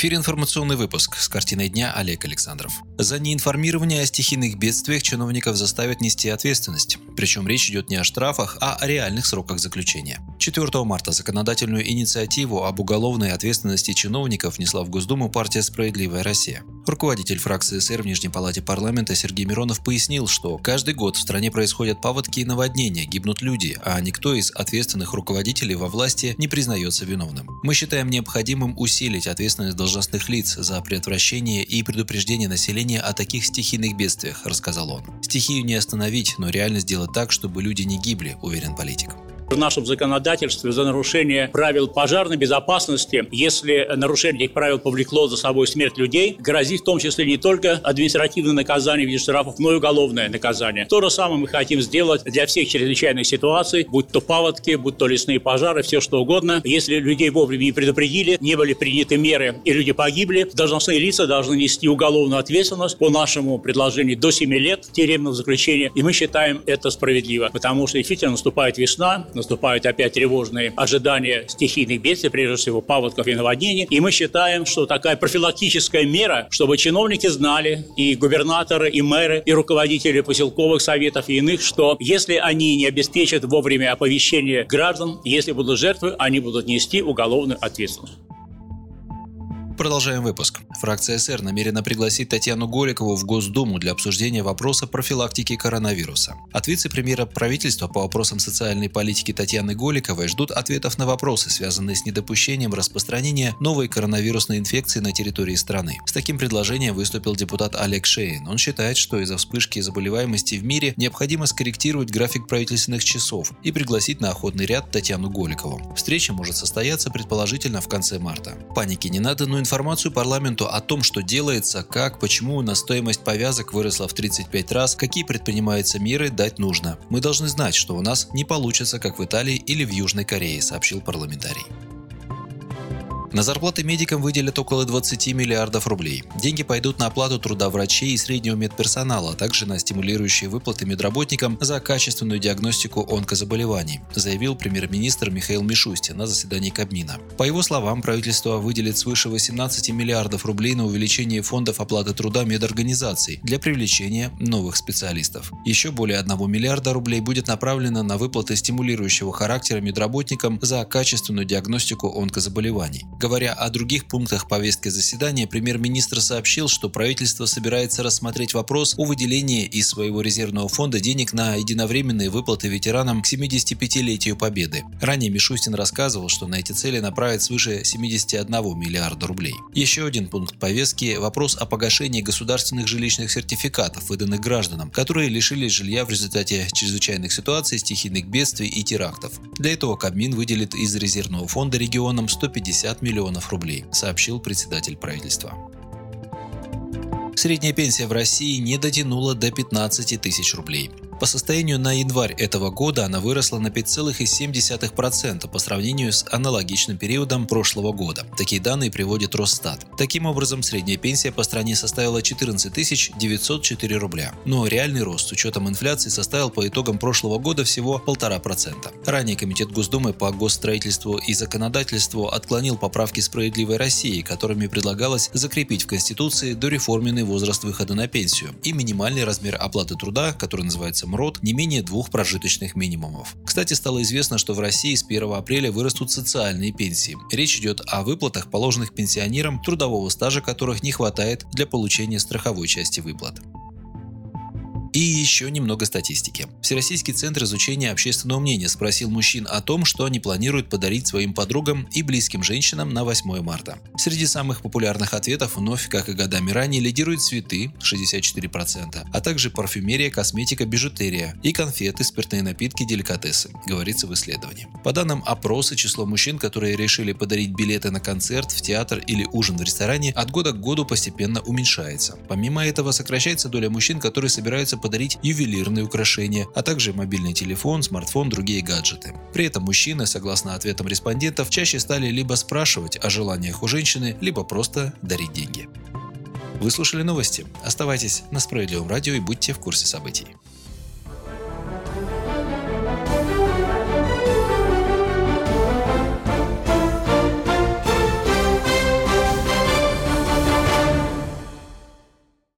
Эфире информационный выпуск с картиной дня Олег Александров. За неинформирование о стихийных бедствиях чиновников заставят нести ответственность. Причем речь идет не о штрафах, а о реальных сроках заключения. 4 марта законодательную инициативу об уголовной ответственности чиновников внесла в Госдуму партия «Справедливая Россия». Руководитель фракции СР в Нижней палате парламента Сергей Миронов пояснил, что каждый год в стране происходят паводки и наводнения, гибнут люди, а никто из ответственных руководителей во власти не признается виновным. Мы считаем необходимым усилить ответственность должностных лиц за предотвращение и предупреждение населения о таких стихийных бедствиях, рассказал он. Стихию не остановить, но реально сделать так, чтобы люди не гибли, уверен политик в нашем законодательстве за нарушение правил пожарной безопасности, если нарушение этих правил повлекло за собой смерть людей, грозит в том числе не только административное наказание в виде штрафов, но и уголовное наказание. То же самое мы хотим сделать для всех чрезвычайных ситуаций, будь то паводки, будь то лесные пожары, все что угодно. Если людей вовремя не предупредили, не были приняты меры и люди погибли, должностные лица должны нести уголовную ответственность по нашему предложению до 7 лет тюремного заключения. И мы считаем это справедливо, потому что действительно наступает весна, наступают опять тревожные ожидания стихийных бедствий, прежде всего паводков и наводнений. И мы считаем, что такая профилактическая мера, чтобы чиновники знали, и губернаторы, и мэры, и руководители поселковых советов, и иных, что если они не обеспечат вовремя оповещение граждан, если будут жертвы, они будут нести уголовную ответственность. Продолжаем выпуск. Фракция СР намерена пригласить Татьяну Голикову в Госдуму для обсуждения вопроса профилактики коронавируса. От вице-премьера правительства по вопросам социальной политики Татьяны Голиковой ждут ответов на вопросы, связанные с недопущением распространения новой коронавирусной инфекции на территории страны. С таким предложением выступил депутат Олег Шейн. Он считает, что из-за вспышки заболеваемости в мире необходимо скорректировать график правительственных часов и пригласить на охотный ряд Татьяну Голикову. Встреча может состояться предположительно в конце марта. Паники не надо, но информацию парламенту о том, что делается, как, почему у нас стоимость повязок выросла в 35 раз, какие предпринимаются меры, дать нужно. Мы должны знать, что у нас не получится, как в Италии или в Южной Корее, сообщил парламентарий. На зарплаты медикам выделят около 20 миллиардов рублей. Деньги пойдут на оплату труда врачей и среднего медперсонала, а также на стимулирующие выплаты медработникам за качественную диагностику онкозаболеваний, заявил премьер-министр Михаил Мишустин на заседании Кабмина. По его словам, правительство выделит свыше 18 миллиардов рублей на увеличение фондов оплаты труда медорганизаций для привлечения новых специалистов. Еще более 1 миллиарда рублей будет направлено на выплаты стимулирующего характера медработникам за качественную диагностику онкозаболеваний. Говоря о других пунктах повестки заседания, премьер-министр сообщил, что правительство собирается рассмотреть вопрос о выделении из своего резервного фонда денег на единовременные выплаты ветеранам к 75-летию Победы. Ранее Мишустин рассказывал, что на эти цели направит свыше 71 миллиарда рублей. Еще один пункт повестки – вопрос о погашении государственных жилищных сертификатов, выданных гражданам, которые лишились жилья в результате чрезвычайных ситуаций, стихийных бедствий и терактов. Для этого Кабмин выделит из резервного фонда регионам 150 миллионов миллионов рублей, сообщил председатель правительства. Средняя пенсия в России не дотянула до 15 тысяч рублей. По состоянию на январь этого года она выросла на 5,7% по сравнению с аналогичным периодом прошлого года. Такие данные приводит Росстат. Таким образом, средняя пенсия по стране составила 14 904 рубля. Но реальный рост с учетом инфляции составил по итогам прошлого года всего 1,5%. Ранее Комитет Госдумы по госстроительству и законодательству отклонил поправки «Справедливой России», которыми предлагалось закрепить в Конституции дореформенный возраст выхода на пенсию и минимальный размер оплаты труда, который называется МРОД не менее двух прожиточных минимумов. Кстати, стало известно, что в России с 1 апреля вырастут социальные пенсии. Речь идет о выплатах, положенных пенсионерам, трудового стажа которых не хватает для получения страховой части выплат. И еще немного статистики. Всероссийский центр изучения общественного мнения спросил мужчин о том, что они планируют подарить своим подругам и близким женщинам на 8 марта. Среди самых популярных ответов вновь, как и годами ранее, лидируют цветы 64%, а также парфюмерия, косметика, бижутерия и конфеты, спиртные напитки, деликатесы, говорится в исследовании. По данным опроса, число мужчин, которые решили подарить билеты на концерт, в театр или ужин в ресторане, от года к году постепенно уменьшается. Помимо этого, сокращается доля мужчин, которые собираются подарить ювелирные украшения, а также мобильный телефон, смартфон, другие гаджеты. При этом мужчины, согласно ответам респондентов, чаще стали либо спрашивать о желаниях у женщины, либо просто дарить деньги. Вы слушали новости. Оставайтесь на Справедливом радио и будьте в курсе событий.